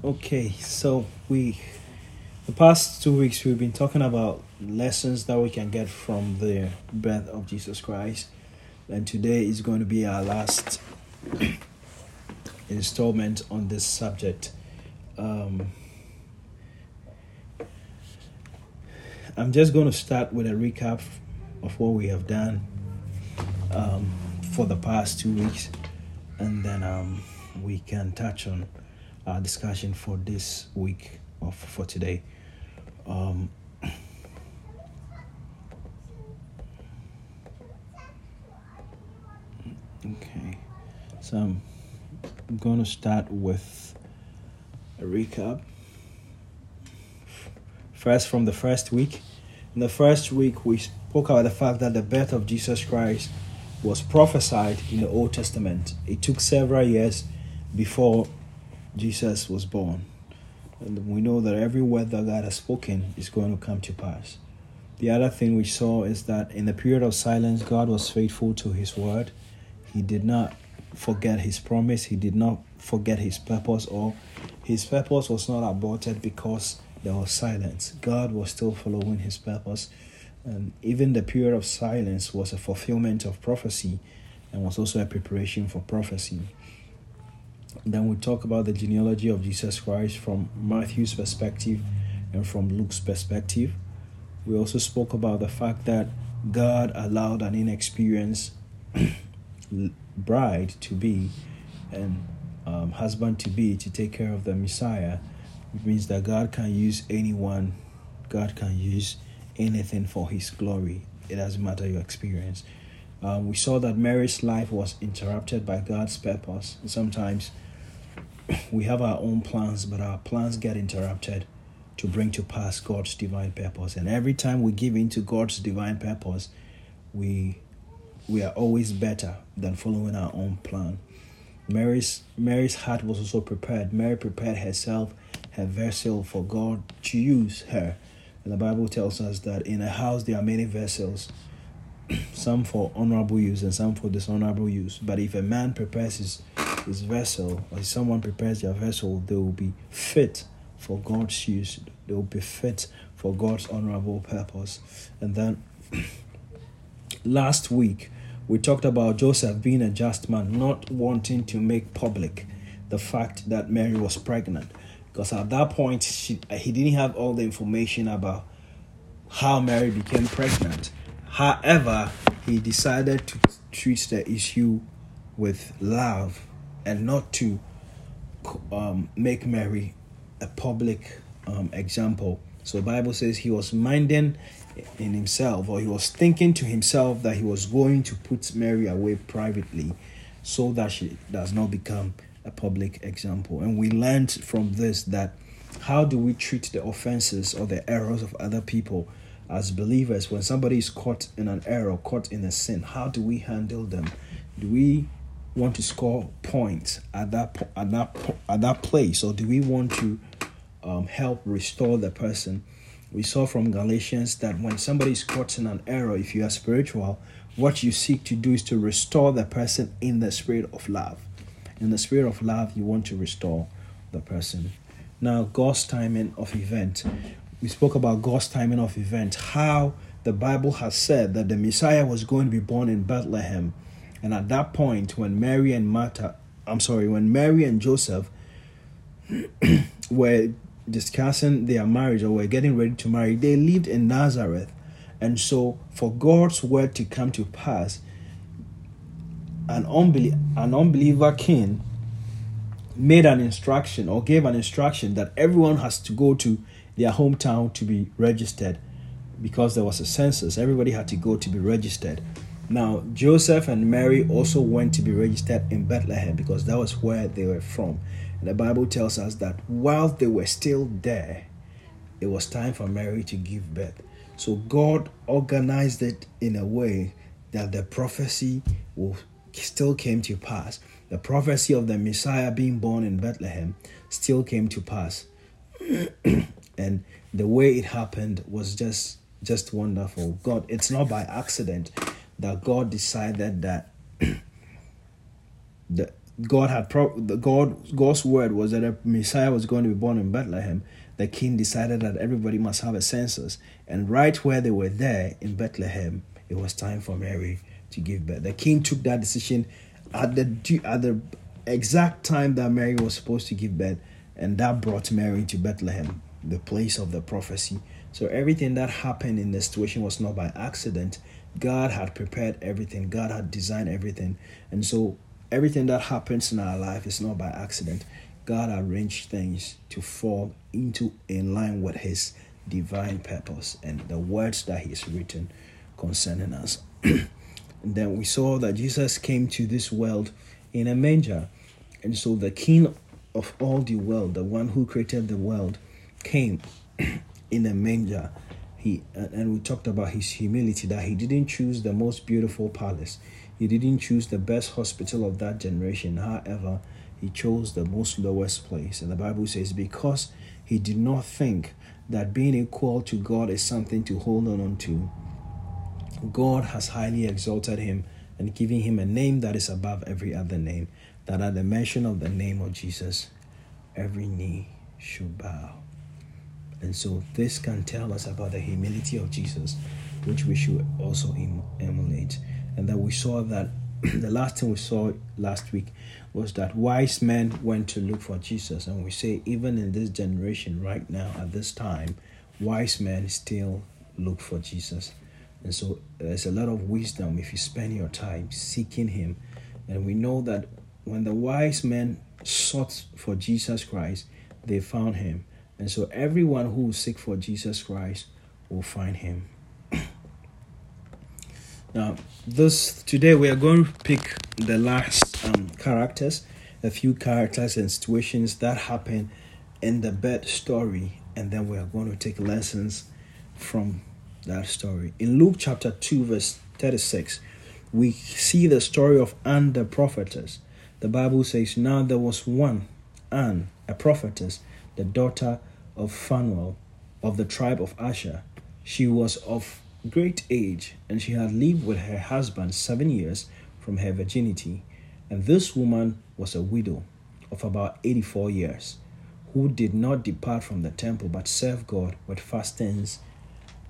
Okay, so we the past two weeks we've been talking about lessons that we can get from the birth of Jesus Christ, and today is going to be our last installment on this subject. Um, I'm just going to start with a recap of what we have done um, for the past two weeks, and then um, we can touch on our discussion for this week or for today. Um, okay, so I'm going to start with a recap. First, from the first week. In the first week, we spoke about the fact that the birth of Jesus Christ was prophesied in the Old Testament. It took several years before Jesus was born. And we know that every word that God has spoken is going to come to pass. The other thing we saw is that in the period of silence, God was faithful to his word. He did not forget his promise, he did not forget his purpose, or his purpose was not aborted because there was silence. God was still following his purpose. And even the period of silence was a fulfillment of prophecy and was also a preparation for prophecy. Then we talk about the genealogy of Jesus Christ from Matthew's perspective and from Luke's perspective. We also spoke about the fact that God allowed an inexperienced bride to be and um, husband to be to take care of the Messiah. It means that God can use anyone, God can use anything for His glory. It doesn't matter your experience. Um, we saw that Mary's life was interrupted by God's purpose. Sometimes we have our own plans, but our plans get interrupted to bring to pass God's divine purpose. And every time we give in to God's divine purpose, we we are always better than following our own plan. Mary's Mary's heart was also prepared. Mary prepared herself, her vessel for God to use her. And the Bible tells us that in a house there are many vessels, some for honorable use and some for dishonorable use. But if a man prepares his his vessel, or if someone prepares their vessel, they will be fit for God's use. They will be fit for God's honorable purpose. And then last week, we talked about Joseph being a just man, not wanting to make public the fact that Mary was pregnant. Because at that point, she, he didn't have all the information about how Mary became pregnant. However, he decided to treat the issue with love and not to um, make Mary a public um, example. So the Bible says he was minding in himself, or he was thinking to himself that he was going to put Mary away privately so that she does not become a public example. And we learned from this that how do we treat the offenses or the errors of other people as believers when somebody is caught in an error, caught in a sin? How do we handle them? Do we want to score points at that at that at that place, or do we want to um, help restore the person? We saw from Galatians that when somebody is caught in an error, if you are spiritual, what you seek to do is to restore the person in the spirit of love. In the spirit of love, you want to restore the person. Now, God's timing of event. We spoke about God's timing of event, how the Bible has said that the Messiah was going to be born in Bethlehem and at that point, when Mary and Martha, I'm sorry, when Mary and Joseph were discussing their marriage or were getting ready to marry, they lived in Nazareth. And so, for God's word to come to pass, an, unbelie- an unbeliever king made an instruction or gave an instruction that everyone has to go to their hometown to be registered because there was a census. Everybody had to go to be registered. Now, Joseph and Mary also went to be registered in Bethlehem because that was where they were from. And the Bible tells us that while they were still there, it was time for Mary to give birth. So God organized it in a way that the prophecy will still came to pass. The prophecy of the Messiah being born in Bethlehem still came to pass. and the way it happened was just just wonderful. God, it's not by accident that God decided that the God had pro- the God God's word was that a Messiah was going to be born in Bethlehem. The king decided that everybody must have a census, and right where they were there in Bethlehem, it was time for Mary to give birth. The king took that decision at the at the exact time that Mary was supposed to give birth, and that brought Mary to Bethlehem, the place of the prophecy. So everything that happened in the situation was not by accident. God had prepared everything. God had designed everything, and so everything that happens in our life is not by accident. God arranged things to fall into in line with His divine purpose and the words that He's written concerning us. and then we saw that Jesus came to this world in a manger, and so the King of all the world, the one who created the world, came in a manger. He and we talked about his humility that he didn't choose the most beautiful palace he didn't choose the best hospital of that generation. However, he chose the most lowest place. And the Bible says, because he did not think that being equal to God is something to hold on to, God has highly exalted him and given him a name that is above every other name, that at the mention of the name of Jesus, every knee should bow. And so this can tell us about the humility of Jesus, which we should also emulate and that we saw that the last thing we saw last week was that wise men went to look for Jesus. And we say, even in this generation, right now, at this time, wise men still look for Jesus. And so there's a lot of wisdom if you spend your time seeking Him. And we know that when the wise men sought for Jesus Christ, they found Him. And so everyone who will seek for Jesus Christ will find Him. Now, this today we are going to pick the last um, characters, a few characters and situations that happen in the bed story, and then we are going to take lessons from that story. In Luke chapter 2, verse 36, we see the story of Anna the prophetess. The Bible says, Now there was one, Anna, a prophetess, the daughter of Phanuel of the tribe of Asher. She was of great age, and she had lived with her husband seven years from her virginity. And this woman was a widow of about 84 years, who did not depart from the temple but served God with fastings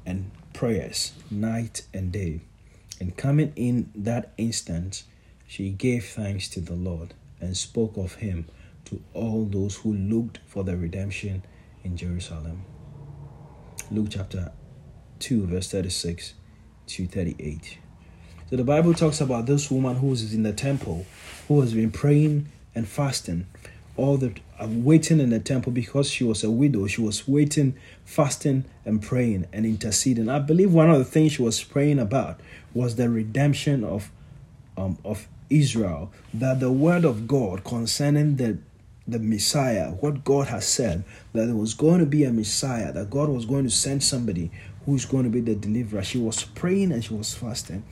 and prayers night and day. And coming in that instant, she gave thanks to the Lord and spoke of him to all those who looked for the redemption in Jerusalem. Luke chapter 2, verse 36 to 38. So the Bible talks about this woman who is in the temple, who has been praying and fasting, all the uh, waiting in the temple because she was a widow. She was waiting, fasting, and praying and interceding. I believe one of the things she was praying about was the redemption of um, of Israel. That the word of God concerning the the Messiah, what God has said, that there was going to be a Messiah, that God was going to send somebody who's going to be the deliverer. She was praying and she was fasting.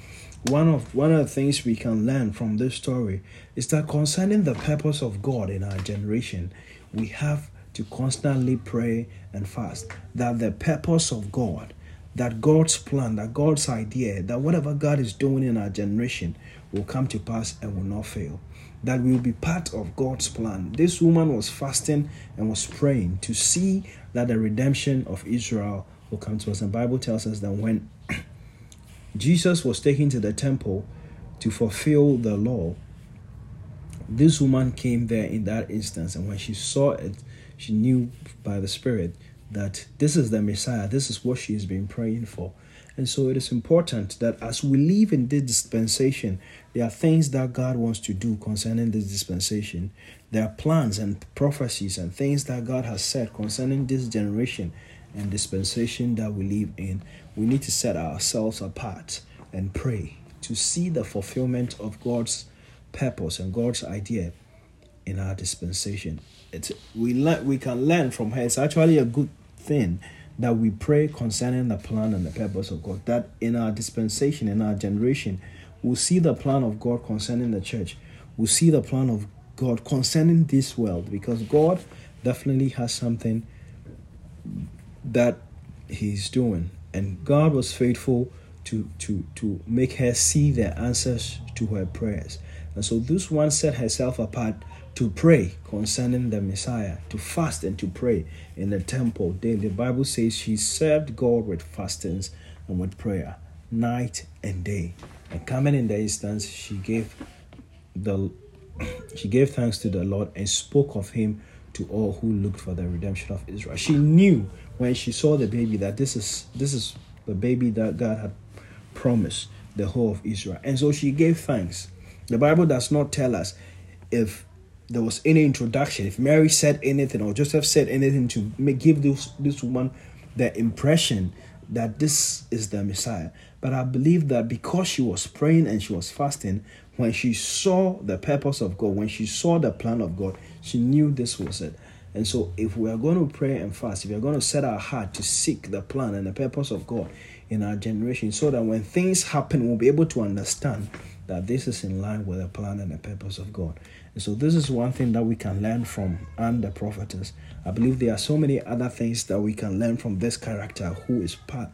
One of one of the things we can learn from this story is that concerning the purpose of God in our generation, we have to constantly pray and fast. That the purpose of God, that God's plan, that God's idea, that whatever God is doing in our generation will come to pass and will not fail. That will be part of God's plan. This woman was fasting and was praying to see that the redemption of Israel will come to us. And the Bible tells us that when Jesus was taken to the temple to fulfill the law, this woman came there in that instance, and when she saw it, she knew by the Spirit that this is the Messiah, this is what she has been praying for. And so it is important that as we live in this dispensation, there are things that God wants to do concerning this dispensation. There are plans and prophecies and things that God has said concerning this generation and dispensation that we live in, we need to set ourselves apart and pray to see the fulfillment of God's purpose and God's idea in our dispensation. It's we learn we can learn from her. It's actually a good thing that we pray concerning the plan and the purpose of God. That in our dispensation, in our generation, we'll see the plan of God concerning the church. We'll see the plan of God concerning this world because God definitely has something that he's doing. And God was faithful to, to, to make her see the answers to her prayers. And so this one set herself apart to pray concerning the Messiah, to fast and to pray in the temple daily. The Bible says she served God with fastings and with prayer, night and day. And coming in the instance, she gave the she gave thanks to the Lord and spoke of him to all who looked for the redemption of Israel. She knew when she saw the baby that this is this is the baby that God had promised the whole of Israel. And so she gave thanks. The Bible does not tell us if there was any introduction, if Mary said anything or Joseph said anything to give this, this woman the impression that this is the Messiah. But I believe that because she was praying and she was fasting, when she saw the purpose of God, when she saw the plan of God, she knew this was it. And so, if we are going to pray and fast, if we are going to set our heart to seek the plan and the purpose of God in our generation, so that when things happen, we'll be able to understand that this is in line with the plan and the purpose of God. And so, this is one thing that we can learn from and the prophetess. I believe there are so many other things that we can learn from this character who is part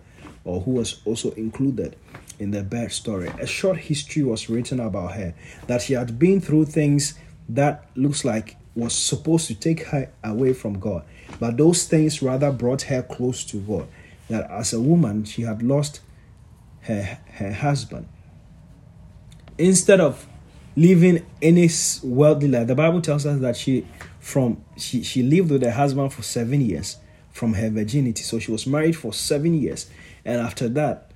or who was also included in the birth story. A short history was written about her that she had been through things that looks like was supposed to take her away from God, but those things rather brought her close to God. That as a woman, she had lost her, her husband. Instead of living any worldly life, the Bible tells us that she from she, she lived with her husband for seven years from her virginity. So she was married for seven years. And after that,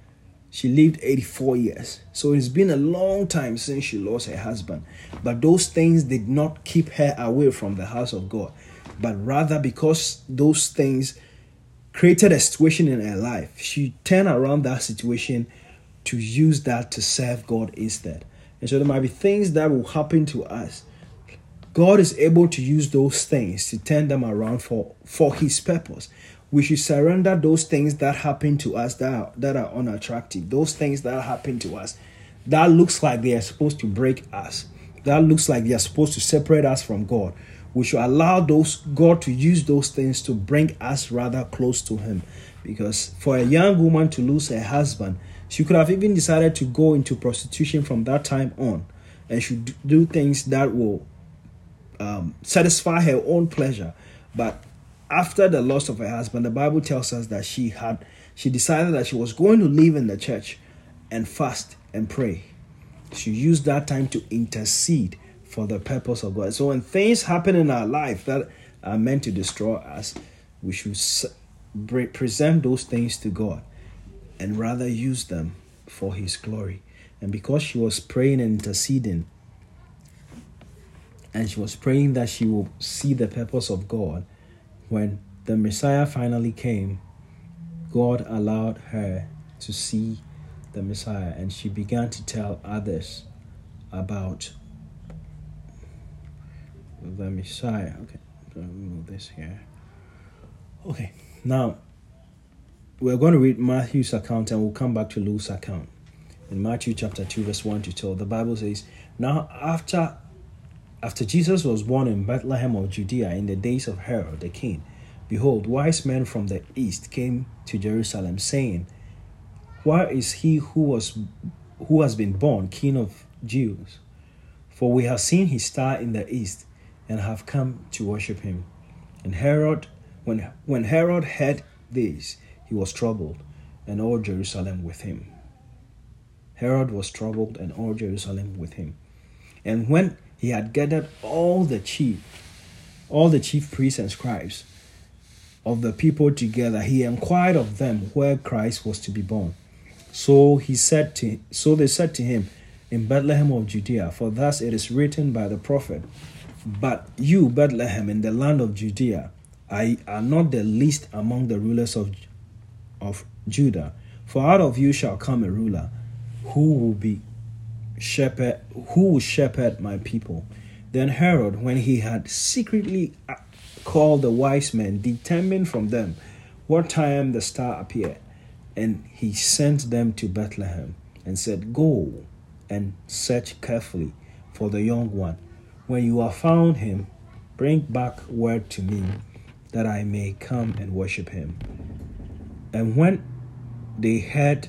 she lived 84 years. So it's been a long time since she lost her husband. But those things did not keep her away from the house of God, but rather because those things created a situation in her life, she turned around that situation to use that to serve God instead. And so there might be things that will happen to us. God is able to use those things to turn them around for, for his purpose. We should surrender those things that happen to us that are, that are unattractive. Those things that happen to us that looks like they are supposed to break us that looks like they are supposed to separate us from god. We should allow those god to use those things to bring us rather close to him. Because for a young woman to lose her husband she could have even decided to go into prostitution from that time on and should do things that will um, satisfy her own pleasure but after the loss of her husband, the Bible tells us that she had she decided that she was going to live in the church and fast and pray. She used that time to intercede for the purpose of God. So when things happen in our life that are meant to destroy us, we should present those things to God and rather use them for His glory. And because she was praying and interceding, and she was praying that she will see the purpose of God, when the Messiah finally came, God allowed her to see the Messiah and she began to tell others about the Messiah. Okay, move this here. Okay, now we're going to read Matthew's account and we'll come back to Luke's account. In Matthew chapter 2, verse 1 to 12, the Bible says, Now after after Jesus was born in Bethlehem of Judea in the days of Herod the king, behold, wise men from the east came to Jerusalem, saying, Where is he who was who has been born king of Jews? For we have seen his star in the east and have come to worship him. And Herod, when when Herod heard this, he was troubled, and all Jerusalem with him. Herod was troubled, and all Jerusalem with him. And when he had gathered all the chief, all the chief priests and scribes of the people together. He inquired of them where Christ was to be born. So he said to so they said to him, In Bethlehem of Judea, for thus it is written by the prophet, But you, Bethlehem, in the land of Judea, I are not the least among the rulers of, of Judah, for out of you shall come a ruler who will be shepherd who will shepherd my people. Then Herod, when he had secretly uh, called the wise men, determined from them what time the star appeared, and he sent them to Bethlehem and said, Go and search carefully for the young one. When you have found him, bring back word to me that I may come and worship him. And when they heard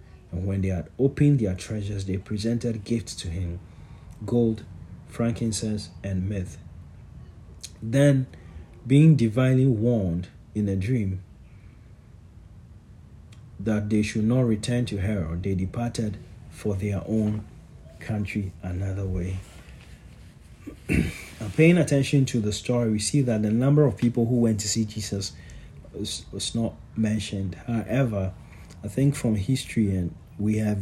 And when they had opened their treasures, they presented gifts to him gold, frankincense, and myrrh. Then, being divinely warned in a dream that they should not return to Herod, they departed for their own country another way. and paying attention to the story, we see that the number of people who went to see Jesus was, was not mentioned. However, I think from history and we have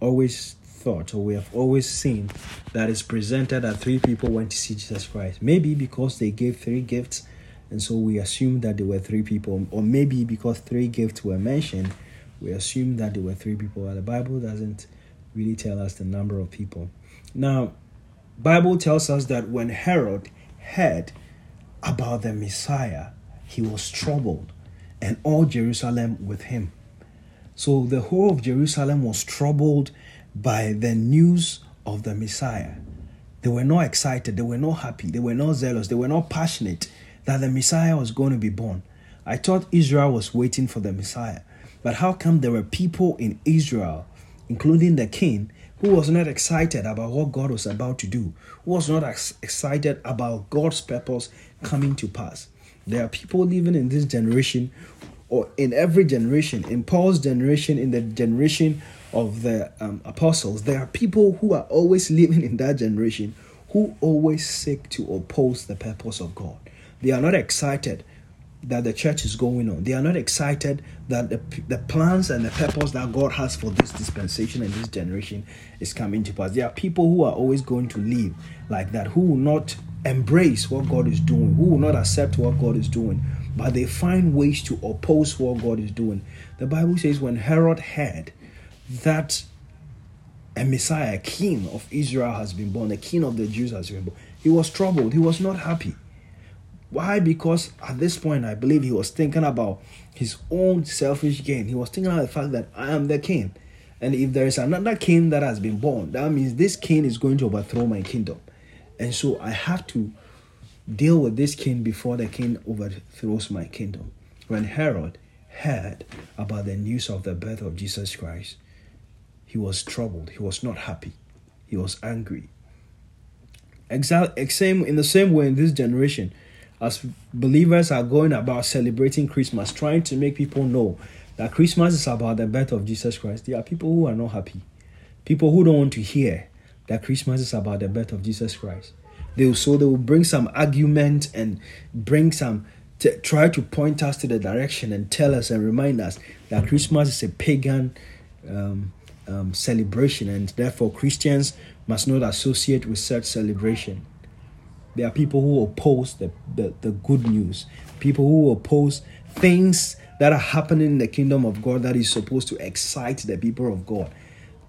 always thought or we have always seen that is presented that three people went to see Jesus Christ. Maybe because they gave three gifts, and so we assume that there were three people, or maybe because three gifts were mentioned, we assume that there were three people. But the Bible doesn't really tell us the number of people. Now, Bible tells us that when Herod heard about the Messiah, he was troubled, and all Jerusalem with him. So the whole of Jerusalem was troubled by the news of the Messiah. They were not excited, they were not happy, they were not zealous, they were not passionate that the Messiah was going to be born. I thought Israel was waiting for the Messiah. But how come there were people in Israel, including the king, who was not excited about what God was about to do, who was not excited about God's purpose coming to pass? There are people living in this generation or in every generation, in Paul's generation, in the generation of the um, apostles, there are people who are always living in that generation who always seek to oppose the purpose of God. They are not excited that the church is going on. They are not excited that the, the plans and the purpose that God has for this dispensation and this generation is coming to pass. There are people who are always going to live like that, who will not embrace what God is doing, who will not accept what God is doing, but they find ways to oppose what God is doing. The Bible says when Herod heard that a Messiah, king of Israel has been born, a king of the Jews has been born, he was troubled, he was not happy. Why? Because at this point, I believe he was thinking about his own selfish gain. He was thinking about the fact that I am the king. And if there is another king that has been born, that means this king is going to overthrow my kingdom. And so I have to deal with this king before the king overthrows my kingdom. When Herod heard about the news of the birth of Jesus Christ, he was troubled. He was not happy. He was angry. In the same way in this generation, as believers are going about celebrating Christmas, trying to make people know that Christmas is about the birth of Jesus Christ, there are people who are not happy. People who don't want to hear that Christmas is about the birth of Jesus Christ. They will, so they will bring some argument and bring some to try to point us to the direction and tell us and remind us that Christmas is a pagan um, um, celebration and therefore Christians must not associate with such celebration. There are people who oppose the, the, the good news, people who oppose things that are happening in the kingdom of God that is supposed to excite the people of God.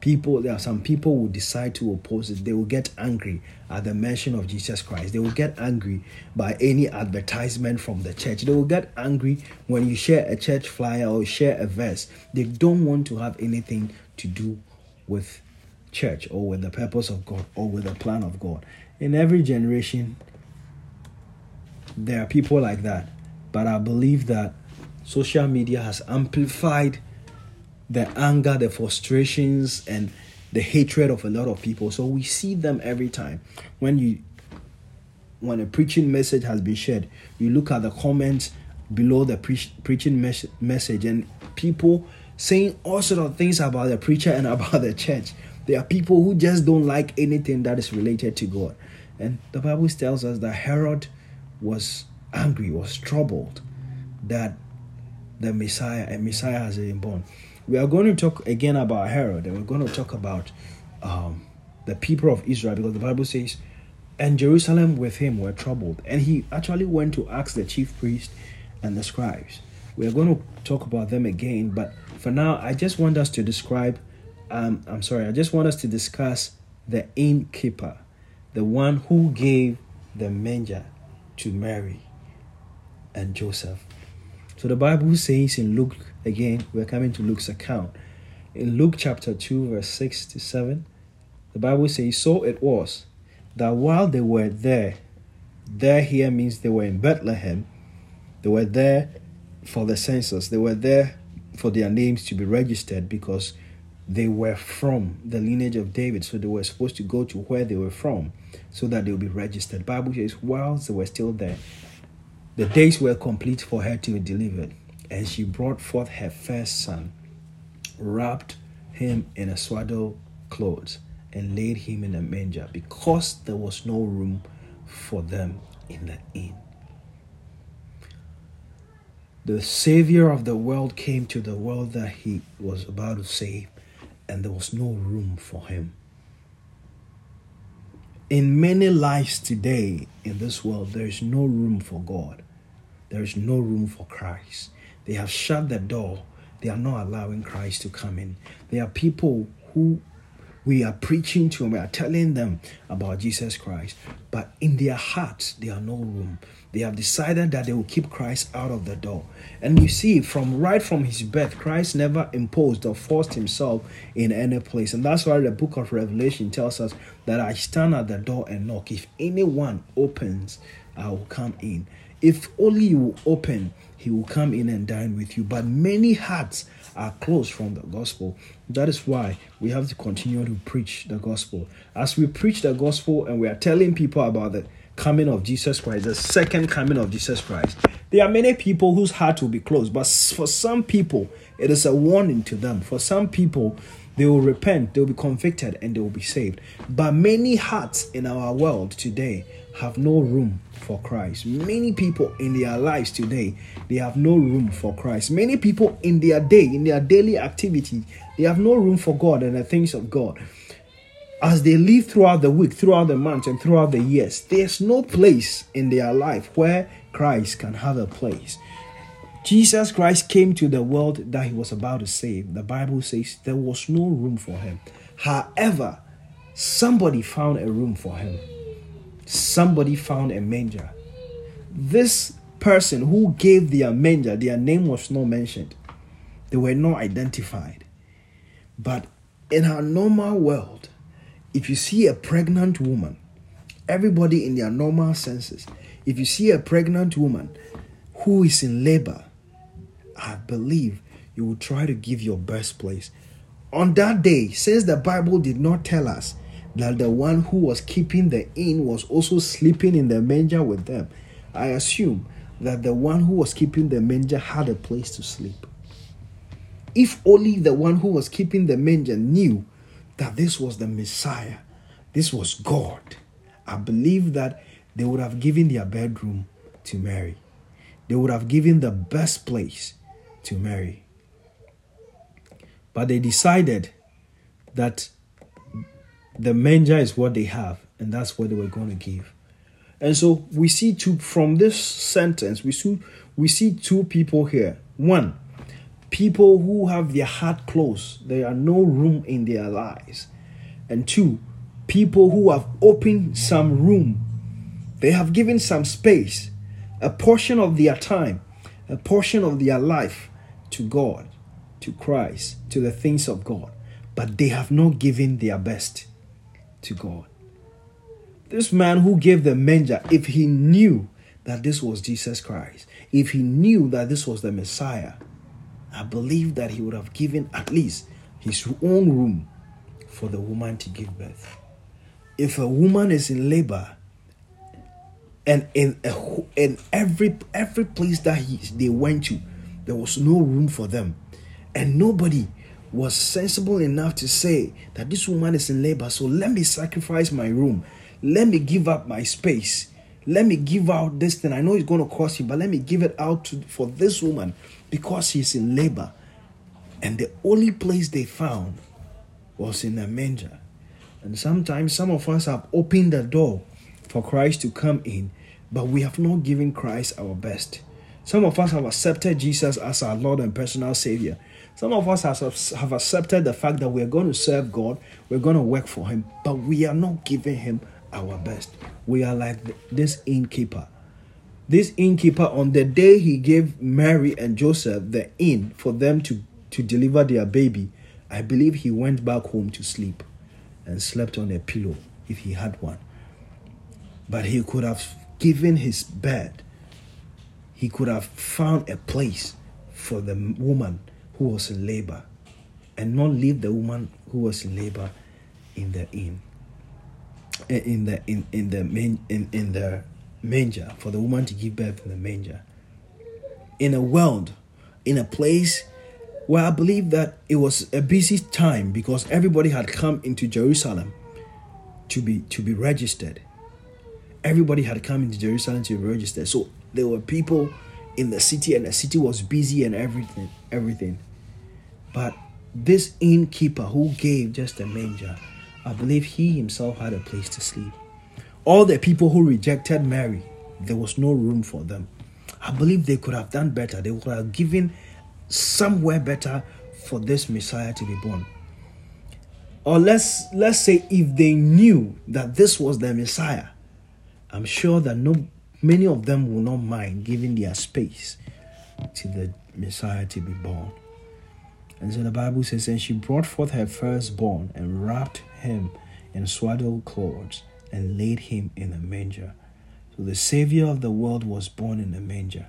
People, there are some people who decide to oppose it. They will get angry at the mention of Jesus Christ. They will get angry by any advertisement from the church. They will get angry when you share a church flyer or share a verse. They don't want to have anything to do with church or with the purpose of God or with the plan of God in every generation, there are people like that. But I believe that social media has amplified the anger, the frustrations, and the hatred of a lot of people. So we see them every time. When you when a preaching message has been shared, you look at the comments below the pre- preaching mes- message, and people saying all sort of things about the preacher and about the church. There are people who just don't like anything that is related to God. And the Bible tells us that Herod was angry, was troubled that the Messiah, a Messiah has been born. We are going to talk again about Herod, and we're going to talk about um, the people of Israel because the Bible says, and Jerusalem with him were troubled. And he actually went to ask the chief priest and the scribes. We are going to talk about them again, but for now, I just want us to describe, um, I'm sorry, I just want us to discuss the innkeeper the one who gave the manger to Mary and Joseph. So the Bible says in Luke, again, we're coming to Luke's account. In Luke chapter 2, verse 6 to 7, the Bible says, So it was that while they were there, there here means they were in Bethlehem, they were there for the census, they were there for their names to be registered because they were from the lineage of David, so they were supposed to go to where they were from so that they would be registered. Bible says, whilst they were still there, the days were complete for her to be delivered, and she brought forth her first son, wrapped him in a swaddle clothes, and laid him in a manger, because there was no room for them in the inn. The Savior of the world came to the world that he was about to save, and there was no room for him. In many lives today in this world, there is no room for God. There is no room for Christ. They have shut the door. They are not allowing Christ to come in. There are people who we are preaching to and we are telling them about Jesus Christ, but in their hearts, there are no room. They have decided that they will keep Christ out of the door. And you see, from right from his birth, Christ never imposed or forced himself in any place. And that's why the book of Revelation tells us that I stand at the door and knock. If anyone opens, I will come in. If only you open, he will come in and dine with you. But many hearts are closed from the gospel. That is why we have to continue to preach the gospel. As we preach the gospel and we are telling people about the coming of Jesus Christ, the second coming of Jesus Christ, there are many people whose heart will be closed. But for some people, it is a warning to them. For some people, they will repent, they will be convicted, and they will be saved. But many hearts in our world today have no room for Christ. Many people in their lives today, they have no room for Christ. Many people in their day, in their daily activity, they have no room for God and the things of God. As they live throughout the week, throughout the months, and throughout the years, there's no place in their life where Christ can have a place. Jesus Christ came to the world that he was about to save. The Bible says there was no room for him. However, somebody found a room for him somebody found a manger. This person who gave their manger, their name was not mentioned, they were not identified. But in our normal world, if you see a pregnant woman, everybody in their normal senses, if you see a pregnant woman who is in labor, I believe you will try to give your best place. On that day, since the Bible did not tell us that the one who was keeping the inn was also sleeping in the manger with them. I assume that the one who was keeping the manger had a place to sleep. If only the one who was keeping the manger knew that this was the Messiah, this was God, I believe that they would have given their bedroom to Mary. They would have given the best place to Mary. But they decided that the manger is what they have, and that's what they were going to give. And so we see two from this sentence, we see we see two people here. One, people who have their heart closed, there are no room in their lives. And two, people who have opened some room. They have given some space, a portion of their time, a portion of their life to God, to Christ, to the things of God. But they have not given their best to God. This man who gave the manger, if he knew that this was Jesus Christ, if he knew that this was the Messiah, I believe that he would have given at least his own room for the woman to give birth. If a woman is in labor, and in a, in every every place that he, they went to, there was no room for them, and nobody was sensible enough to say that this woman is in labor, so let me sacrifice my room. Let me give up my space. Let me give out this thing. I know it's going to cost you, but let me give it out to, for this woman because she's in labor. And the only place they found was in a manger. And sometimes some of us have opened the door for Christ to come in, but we have not given Christ our best. Some of us have accepted Jesus as our Lord and personal Savior, some of us have, accepted the fact that we're going to serve God, we're going to work for Him, but we are not giving Him our best. We are like this innkeeper. This innkeeper, on the day he gave Mary and Joseph the inn for them to, to deliver their baby, I believe he went back home to sleep and slept on a pillow if he had one. But he could have given his bed, he could have found a place for the woman who was in labor and not leave the woman who was in labor in the inn in the in, in the main in, in the manger for the woman to give birth in the manger in a world in a place where I believe that it was a busy time because everybody had come into Jerusalem to be to be registered. Everybody had come into Jerusalem to be registered. So there were people in the city and the city was busy and everything everything. But this innkeeper who gave just a manger, I believe he himself had a place to sleep. All the people who rejected Mary, there was no room for them. I believe they could have done better. They could have given somewhere better for this Messiah to be born. Or let's let's say if they knew that this was the Messiah, I'm sure that no many of them will not mind giving their space to the Messiah to be born. And so the Bible says, and she brought forth her firstborn and wrapped him in swaddle clothes and laid him in a manger. So the Savior of the world was born in a manger.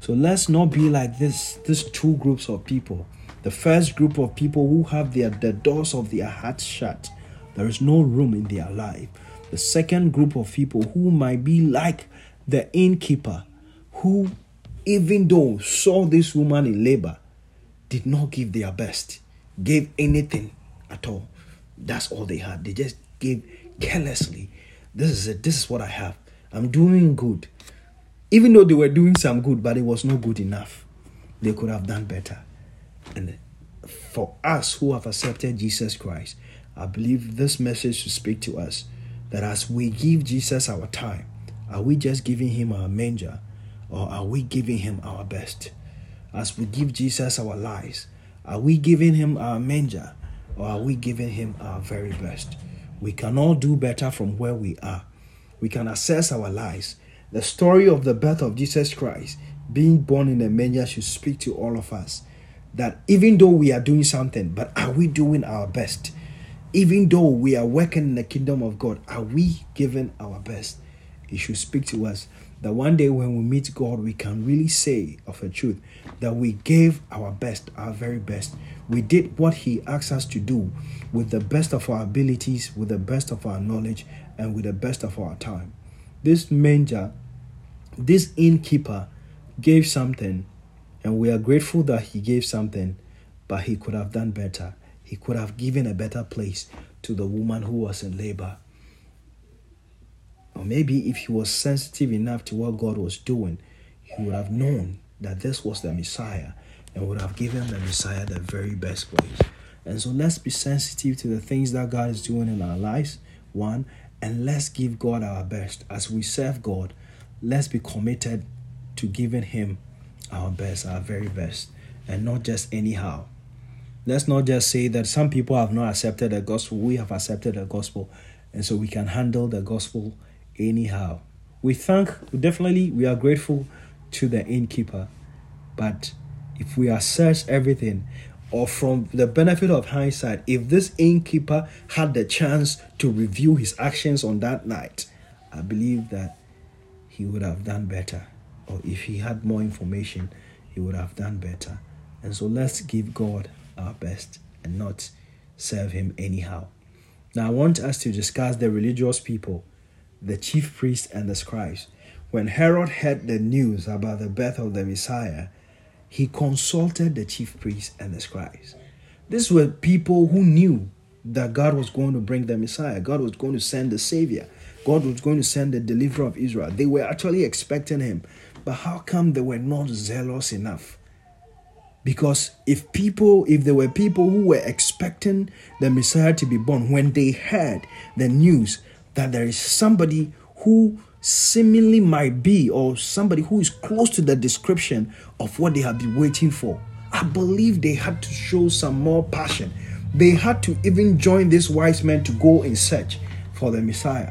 So let's not be like this, these two groups of people. The first group of people who have their the doors of their hearts shut. There is no room in their life. The second group of people who might be like the innkeeper, who even though saw this woman in labor, did not give their best, gave anything at all. That's all they had. They just gave carelessly. This is it. This is what I have. I'm doing good. Even though they were doing some good, but it was not good enough. They could have done better. And for us who have accepted Jesus Christ, I believe this message should speak to us that as we give Jesus our time, are we just giving him our manger or are we giving him our best? As we give Jesus our lives? Are we giving him our manger or are we giving him our very best? We can all do better from where we are. We can assess our lives. The story of the birth of Jesus Christ being born in a manger should speak to all of us that even though we are doing something, but are we doing our best? Even though we are working in the kingdom of God, are we giving our best? It should speak to us that one day when we meet God, we can really say of a truth that we gave our best, our very best. We did what He asked us to do with the best of our abilities, with the best of our knowledge, and with the best of our time. This manger, this innkeeper gave something, and we are grateful that he gave something, but he could have done better. He could have given a better place to the woman who was in labor. Or maybe if he was sensitive enough to what God was doing, he would have known that this was the Messiah and would have given the Messiah the very best place. And so let's be sensitive to the things that God is doing in our lives, one, and let's give God our best. As we serve God, let's be committed to giving Him our best, our very best, and not just anyhow. Let's not just say that some people have not accepted the gospel, we have accepted the gospel, and so we can handle the gospel anyhow. We thank, definitely, we are grateful to the innkeeper. But if we assess everything, or from the benefit of hindsight, if this innkeeper had the chance to review his actions on that night, I believe that he would have done better. Or if he had more information, he would have done better. And so let's give God our best and not serve him anyhow. Now, I want us to discuss the religious people, the chief priests, and the scribes. When Herod heard the news about the birth of the Messiah, he consulted the chief priests and the scribes. These were people who knew that God was going to bring the Messiah, God was going to send the Savior, God was going to send the deliverer of Israel. They were actually expecting him. But how come they were not zealous enough? Because if people, if there were people who were expecting the Messiah to be born, when they heard the news that there is somebody who seemingly might be or somebody who is close to the description of what they have been waiting for. I believe they had to show some more passion. They had to even join these wise men to go in search for the Messiah.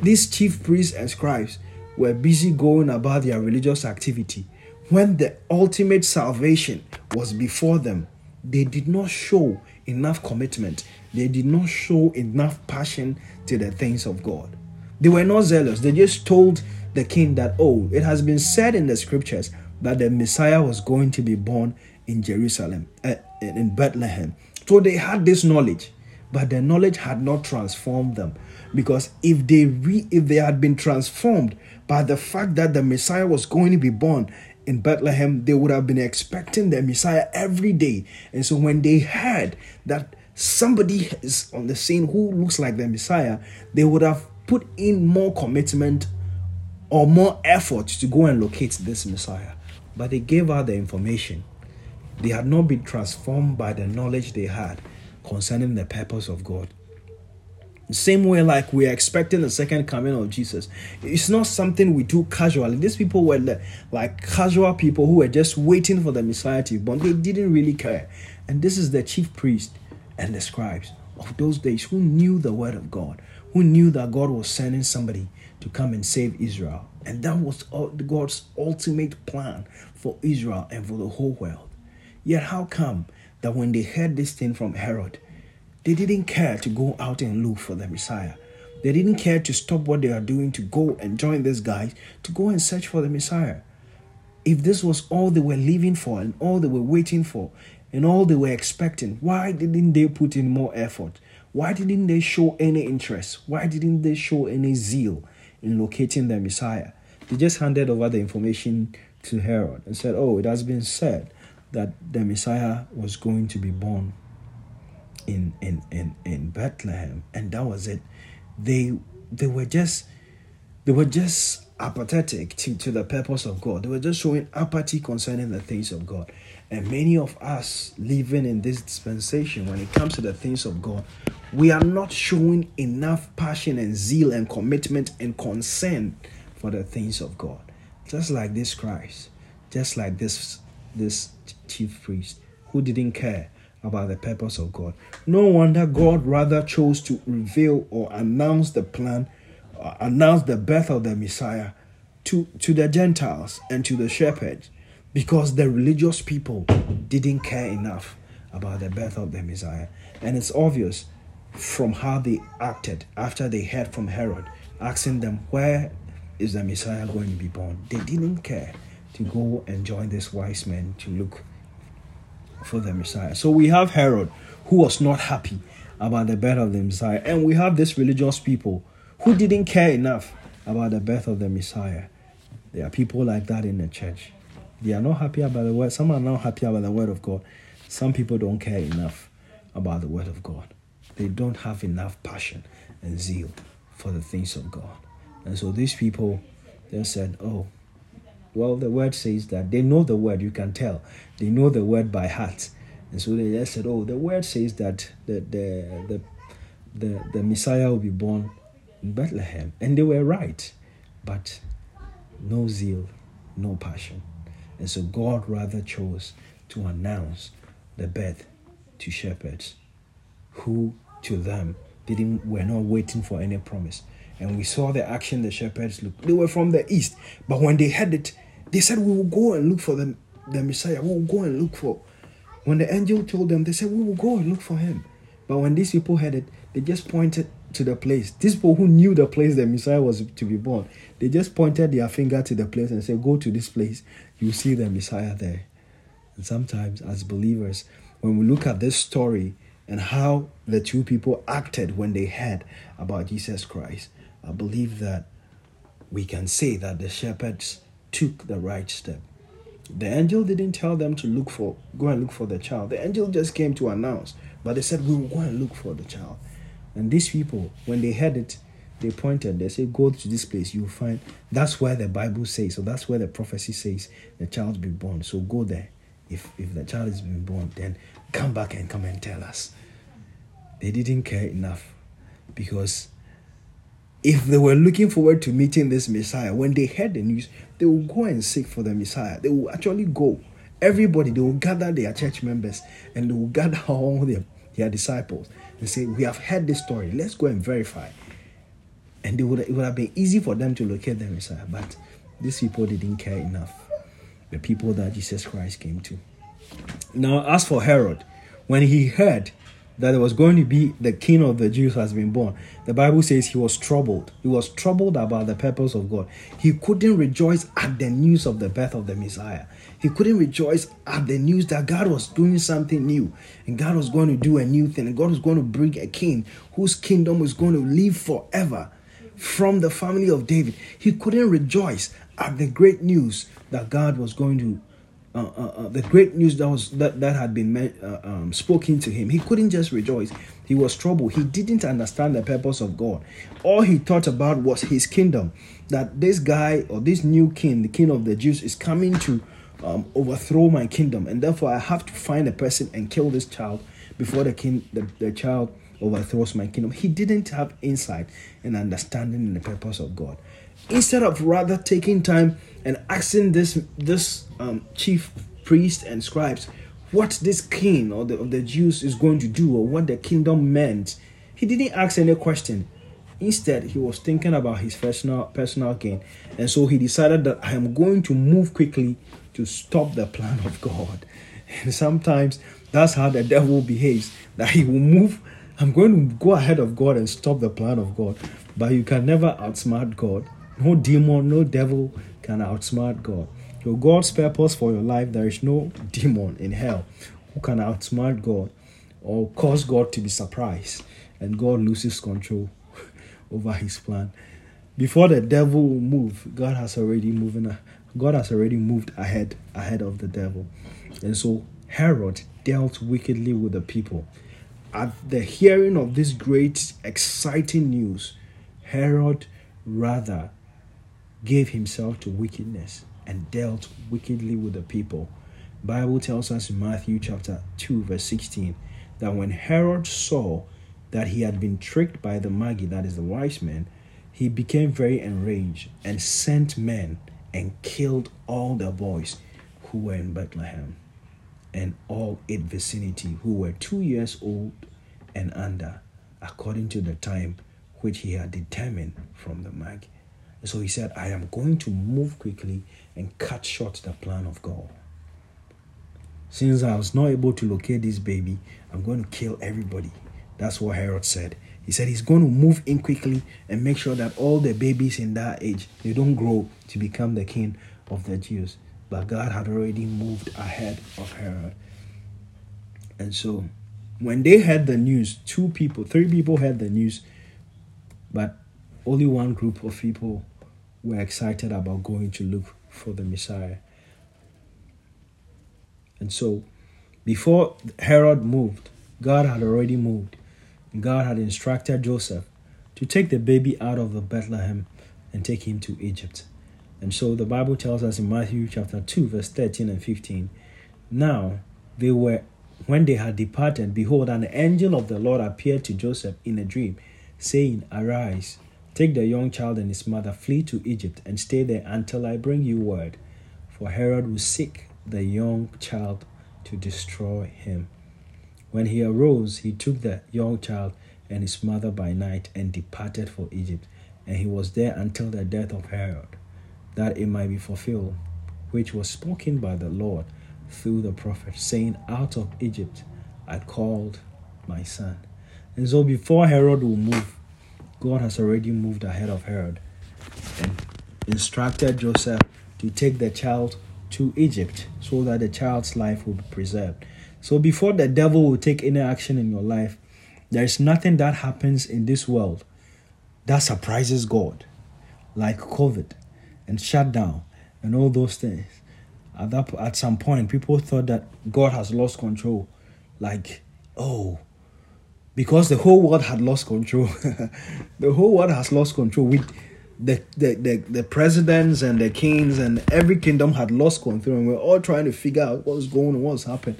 these chief priests and scribes were busy going about their religious activity when the ultimate salvation was before them. They did not show enough commitment, they did not show enough passion to the things of God. They were not zealous, they just told the king that, oh, it has been said in the scriptures that the Messiah was going to be born in Jerusalem, uh, in Bethlehem. So they had this knowledge, but the knowledge had not transformed them. Because if they re, if they had been transformed by the fact that the Messiah was going to be born in Bethlehem, they would have been expecting the Messiah every day. And so when they heard that somebody is on the scene who looks like the Messiah, they would have put in more commitment or more effort to go and locate this Messiah. But they gave out the information. They had not been transformed by the knowledge they had concerning the purpose of God. Same way, like we're expecting the second coming of Jesus. It's not something we do casually. These people were like casual people who were just waiting for the Messiah to be born. They didn't really care. And this is the chief priest and the scribes of those days who knew the word of God, who knew that God was sending somebody to come and save Israel. And that was God's ultimate plan for Israel and for the whole world. Yet, how come that when they heard this thing from Herod, they didn't care to go out and look for the Messiah? They didn't care to stop what they are doing to go and join these guys to go and search for the Messiah. If this was all they were living for and all they were waiting for and all they were expecting, why didn't they put in more effort? Why didn't they show any interest? Why didn't they show any zeal in locating the Messiah? They just handed over the information to Herod and said, Oh, it has been said that the Messiah was going to be born in in in, in Bethlehem, and that was it. They they were just they were just apathetic to, to the purpose of God. They were just showing apathy concerning the things of God. And many of us living in this dispensation, when it comes to the things of God, we are not showing enough passion and zeal and commitment and concern for the things of God. Just like this Christ, just like this this chief priest who didn't care about the purpose of God. No wonder God rather chose to reveal or announce the plan, uh, announce the birth of the Messiah to, to the Gentiles and to the shepherds because the religious people didn't care enough about the birth of the Messiah. And it's obvious from how they acted after they heard from Herod asking them, Where is the Messiah going to be born? They didn't care to go and join these wise men to look for the Messiah. So we have Herod, who was not happy about the birth of the Messiah, and we have these religious people who didn't care enough about the birth of the Messiah. There are people like that in the church. They are not happy about the word. Some are not happy about the word of God. Some people don't care enough about the word of God. They don't have enough passion and zeal for the things of God. And so these people, they said, Oh, well, the word says that they know the word, you can tell. They know the word by heart. And so they just said, Oh, the word says that the the the the, the Messiah will be born in Bethlehem. And they were right. But no zeal, no passion. And so God rather chose to announce the birth to shepherds who to them didn't were not waiting for any promise. And we saw the action the shepherds looked. They were from the east, but when they heard it, they said, We will go and look for the, the Messiah. We will go and look for. When the angel told them, they said, We will go and look for him. But when these people heard it, they just pointed to the place. These people who knew the place the Messiah was to be born, they just pointed their finger to the place and said, Go to this place. You see the Messiah there. And sometimes, as believers, when we look at this story and how the two people acted when they heard about Jesus Christ, I believe that we can say that the shepherds took the right step. The angel didn't tell them to look for, go and look for the child. The angel just came to announce, but they said, We will go and look for the child. And these people, when they heard it, they pointed, they said, Go to this place, you'll find that's where the Bible says, so that's where the prophecy says the child be born. So go there. If if the child is being born, then come back and come and tell us. They didn't care enough because if they were looking forward to meeting this Messiah, when they heard the news, they will go and seek for the Messiah. They will actually go. Everybody, they will gather their church members and they will gather all their, their disciples and say, We have heard this story. Let's go and verify. and they would, it would have been easy for them to locate the Messiah. But these people didn't care enough. The people that Jesus Christ came to. Now, as for Herod, when he heard that there was going to be the king of the Jews has been born, the Bible says he was troubled. He was troubled about the purpose of God. He couldn't rejoice at the news of the birth of the Messiah. He couldn't rejoice at the news that God was doing something new and God was going to do a new thing and God was going to bring a king whose kingdom was going to live forever from the family of David. He couldn't rejoice at the great news that God was going to uh, uh, uh, the great news that was that, that had been uh, um, spoken to him. He couldn't just rejoice. He was troubled. He didn't understand the purpose of God. All he thought about was his kingdom. That this guy or this new king, the king of the Jews, is coming to um, overthrow my kingdom, and therefore I have to find a person and kill this child before the king, the, the child overthrows my kingdom. He didn't have insight and understanding in the purpose of God. Instead of rather taking time and asking this this um, chief priest and scribes what this king or the, of the Jews is going to do or what the kingdom meant, he didn't ask any question. Instead, he was thinking about his personal personal gain, and so he decided that I am going to move quickly to stop the plan of God. And sometimes that's how the devil behaves. That he will move. I'm going to go ahead of God and stop the plan of God. But you can never outsmart God. No demon, no devil can outsmart God. So God's purpose for your life, there is no demon in hell who can outsmart God or cause God to be surprised and God loses control over his plan. Before the devil will move, God has already moving God has already moved ahead ahead of the devil. And so Herod dealt wickedly with the people. At the hearing of this great exciting news, Herod rather gave himself to wickedness and dealt wickedly with the people. Bible tells us in Matthew chapter 2 verse 16 that when Herod saw that he had been tricked by the Magi, that is the wise men, he became very enraged and sent men and killed all the boys who were in Bethlehem and all its vicinity who were two years old and under, according to the time which he had determined from the Magi. So he said, I am going to move quickly and cut short the plan of God. Since I was not able to locate this baby, I'm going to kill everybody. That's what Herod said. He said he's going to move in quickly and make sure that all the babies in that age they don't grow to become the king of the Jews. But God had already moved ahead of Herod. And so when they heard the news, two people, three people heard the news, but only one group of people were excited about going to look for the Messiah. And so, before Herod moved, God had already moved. God had instructed Joseph to take the baby out of Bethlehem and take him to Egypt. And so the Bible tells us in Matthew chapter 2, verse 13 and 15 Now they were, when they had departed, behold, an angel of the Lord appeared to Joseph in a dream, saying, Arise Take the young child and his mother, flee to Egypt, and stay there until I bring you word. For Herod will seek the young child to destroy him. When he arose, he took the young child and his mother by night and departed for Egypt. And he was there until the death of Herod, that it might be fulfilled, which was spoken by the Lord through the prophet, saying, Out of Egypt I called my son. And so before Herod will move, God has already moved ahead of Herod and instructed Joseph to take the child to Egypt so that the child's life will be preserved. So before the devil will take any action in your life, there is nothing that happens in this world that surprises God, like COVID and shutdown and all those things. At that at some point, people thought that God has lost control, like, oh, because the whole world had lost control. the whole world has lost control. With the, the, the, the presidents and the kings and every kingdom had lost control, and we're all trying to figure out what's going on, what's happened.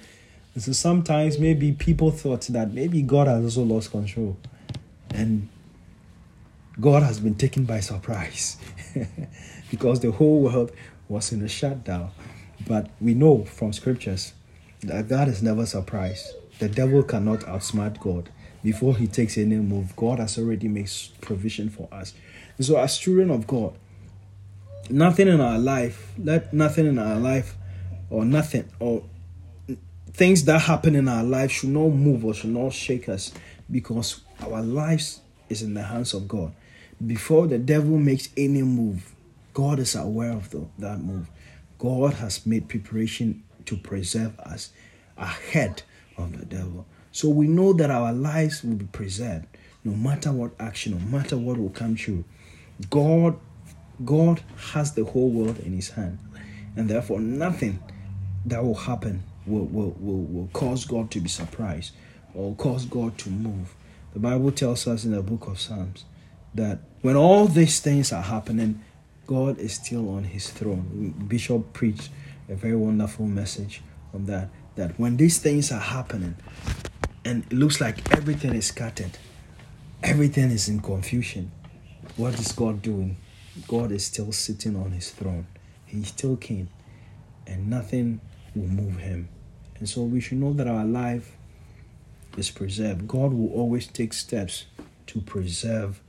And so sometimes maybe people thought that maybe God has also lost control. And God has been taken by surprise because the whole world was in a shutdown. But we know from scriptures that God is never surprised. The devil cannot outsmart God before he takes any move. God has already made provision for us. And so, as children of God, nothing in our life, let nothing in our life, or nothing, or things that happen in our life should not move or should not shake us because our lives is in the hands of God. Before the devil makes any move, God is aware of the, that move. God has made preparation to preserve us ahead of the devil. So we know that our lives will be preserved no matter what action, no matter what will come true. God God has the whole world in his hand. And therefore nothing that will happen will, will, will, will cause God to be surprised or cause God to move. The Bible tells us in the book of Psalms that when all these things are happening, God is still on his throne. Bishop preached a very wonderful message on that. That when these things are happening, and it looks like everything is scattered, everything is in confusion. What is God doing? God is still sitting on his throne. He's still king, and nothing will move him. And so we should know that our life is preserved. God will always take steps to preserve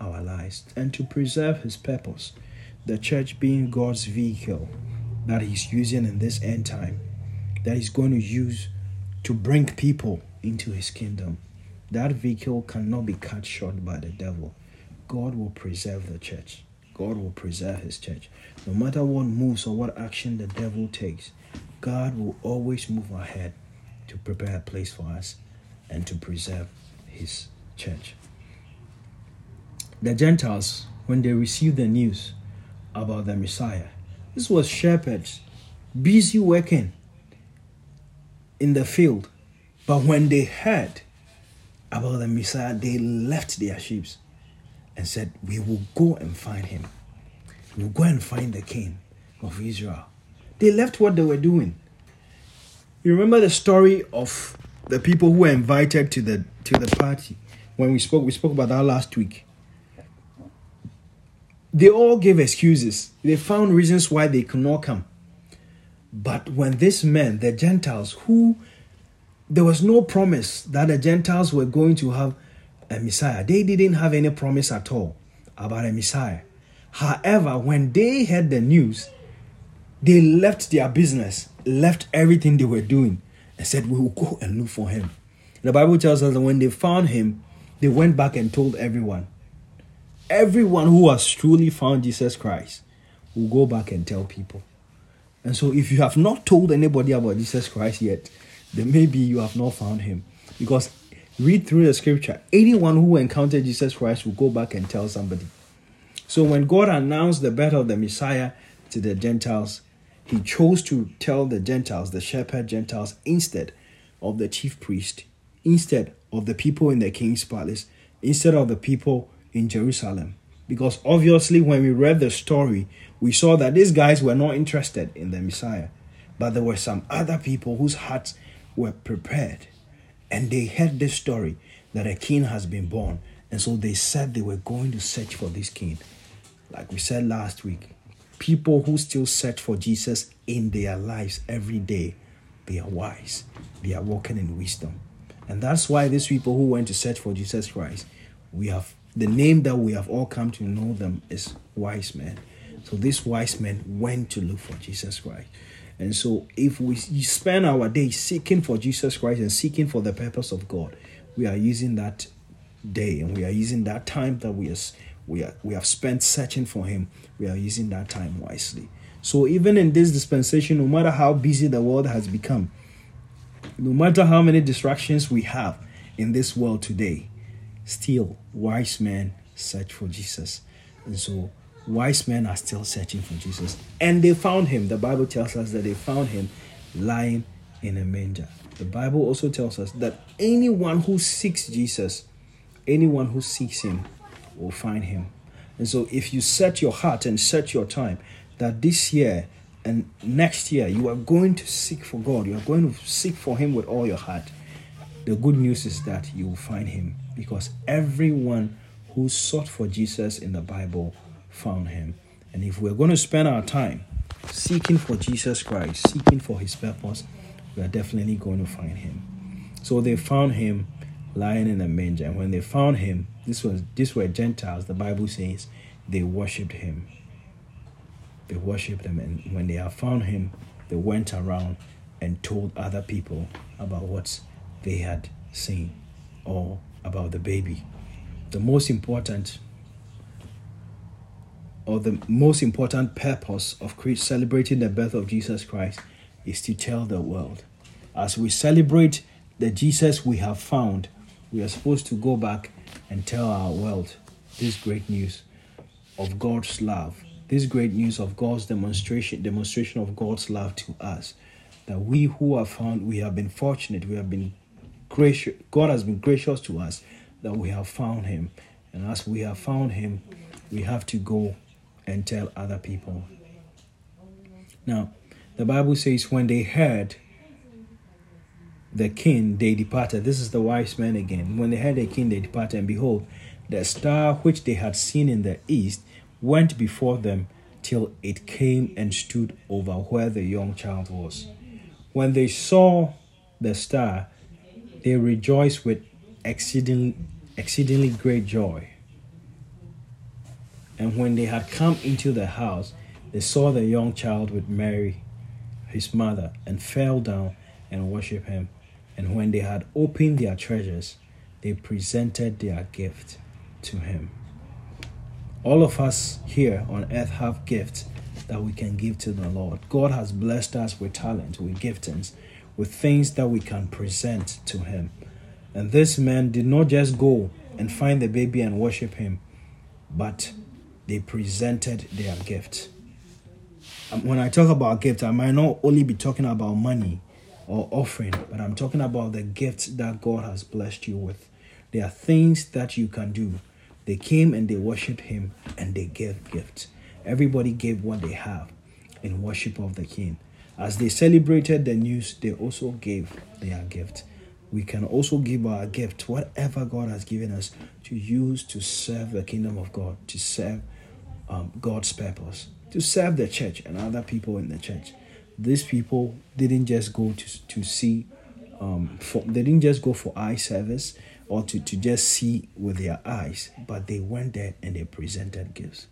our lives and to preserve his purpose. The church being God's vehicle that he's using in this end time, that he's going to use to bring people into his kingdom. That vehicle cannot be cut short by the devil. God will preserve the church. God will preserve his church. No matter what moves or what action the devil takes, God will always move ahead to prepare a place for us and to preserve his church. The Gentiles, when they received the news about the Messiah, this was shepherds busy working in the field but when they heard about the Messiah, they left their sheep and said, We will go and find him. We will go and find the king of Israel. They left what they were doing. You remember the story of the people who were invited to the to the party when we spoke we spoke about that last week. They all gave excuses. They found reasons why they could not come. But when these men, the Gentiles, who there was no promise that the Gentiles were going to have a Messiah. They didn't have any promise at all about a Messiah. However, when they heard the news, they left their business, left everything they were doing, and said, We will go and look for him. The Bible tells us that when they found him, they went back and told everyone. Everyone who has truly found Jesus Christ will go back and tell people. And so, if you have not told anybody about Jesus Christ yet, then maybe you have not found him. Because read through the scripture, anyone who encountered Jesus Christ will go back and tell somebody. So when God announced the birth of the Messiah to the Gentiles, he chose to tell the Gentiles, the shepherd Gentiles, instead of the chief priest, instead of the people in the king's palace, instead of the people in Jerusalem. Because obviously, when we read the story, we saw that these guys were not interested in the Messiah, but there were some other people whose hearts were prepared and they heard this story that a king has been born. And so they said they were going to search for this king. Like we said last week, people who still search for Jesus in their lives every day, they are wise. They are walking in wisdom. And that's why these people who went to search for Jesus Christ, we have the name that we have all come to know them is wise men. So these wise men went to look for Jesus Christ. And so, if we spend our day seeking for Jesus Christ and seeking for the purpose of God, we are using that day and we are using that time that we, are, we, are, we have spent searching for Him, we are using that time wisely. So, even in this dispensation, no matter how busy the world has become, no matter how many distractions we have in this world today, still wise men search for Jesus. And so, wise men are still searching for Jesus. And they found him. The Bible tells us that they found him lying in a manger. The Bible also tells us that anyone who seeks Jesus, anyone who seeks him, will find him. And so if you set your heart and set your time that this year and next year you are going to seek for God, you are going to seek for him with all your heart, the good news is that you will find him because everyone who sought for Jesus in the Bible found him. And if we're going to spend our time seeking for Jesus Christ, seeking for his purpose, we are definitely going to find him. So they found him lying in a manger. And when they found him, this was these were Gentiles. The Bible says they worshipped him. They worshipped him, and when they have found him, they went around and told other people about what they had seen or about the baby. The most important or the most important purpose of celebrating the birth of Jesus Christ is to tell the world. As we celebrate the Jesus we have found, we are supposed to go back and tell our world this great news of God's love, this great news of God's demonstration, demonstration of God's love to us. That we who are found, we have been fortunate, we have been gracious, God has been gracious to us that we have found him. And as we have found him, we have to go and tell other people. Now, the Bible says, when they heard the king, they departed. This is the wise men again. When they heard the king, they departed, and behold, the star which they had seen in the east went before them till it came and stood over where the young child was. When they saw the star, they rejoiced with exceeding, exceedingly great joy. And when they had come into the house, they saw the young child with Mary, his mother, and fell down and worshipped him. And when they had opened their treasures, they presented their gift to him. All of us here on earth have gifts that we can give to the Lord. God has blessed us with talent, with giftings, with things that we can present to him. And this man did not just go and find the baby and worship him, but they presented their gift. Um, when I talk about gift, I might not only be talking about money, or offering, but I'm talking about the gifts that God has blessed you with. There are things that you can do. They came and they worshiped Him and they gave gifts. Everybody gave what they have in worship of the King. As they celebrated the news, they also gave their gift. We can also give our gift, whatever God has given us, to use to serve the kingdom of God, to serve um, God's purpose, to serve the church and other people in the church these people didn't just go to, to see um, for, they didn't just go for eye service or to, to just see with their eyes, but they went there and they presented gifts.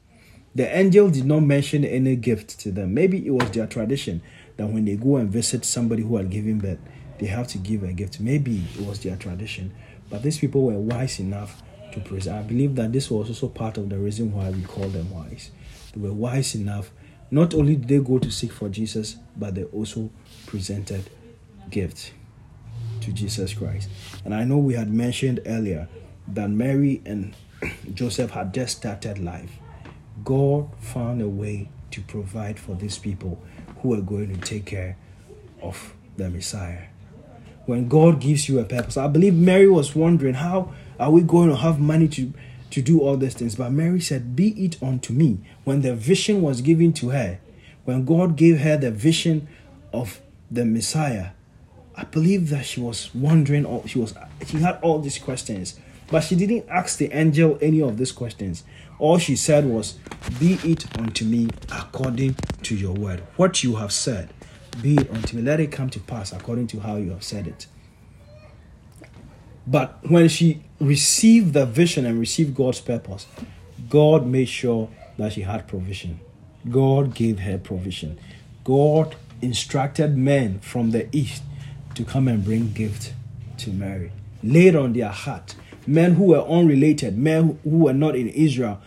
The angel did not mention any gift to them. Maybe it was their tradition that when they go and visit somebody who had given birth, they have to give a gift. Maybe it was their tradition, but these people were wise enough to present. I believe that this was also part of the reason why we call them wise. They were wise enough not only did they go to seek for Jesus, but they also presented gifts to Jesus Christ. And I know we had mentioned earlier that Mary and Joseph had just started life. God found a way to provide for these people who are going to take care of the Messiah. When God gives you a purpose, I believe Mary was wondering how are we going to have money to to do all these things. But Mary said, Be it unto me. When the vision was given to her, when God gave her the vision of the Messiah, I believe that she was wondering, or she was she had all these questions, but she didn't ask the angel any of these questions. All she said was, Be it unto me according to your word. What you have said, be it unto me. Let it come to pass according to how you have said it. But when she received the vision and received God's purpose, God made sure that she had provision. God gave her provision. God instructed men from the east to come and bring gift to Mary. Laid on their heart, men who were unrelated, men who were not in Israel.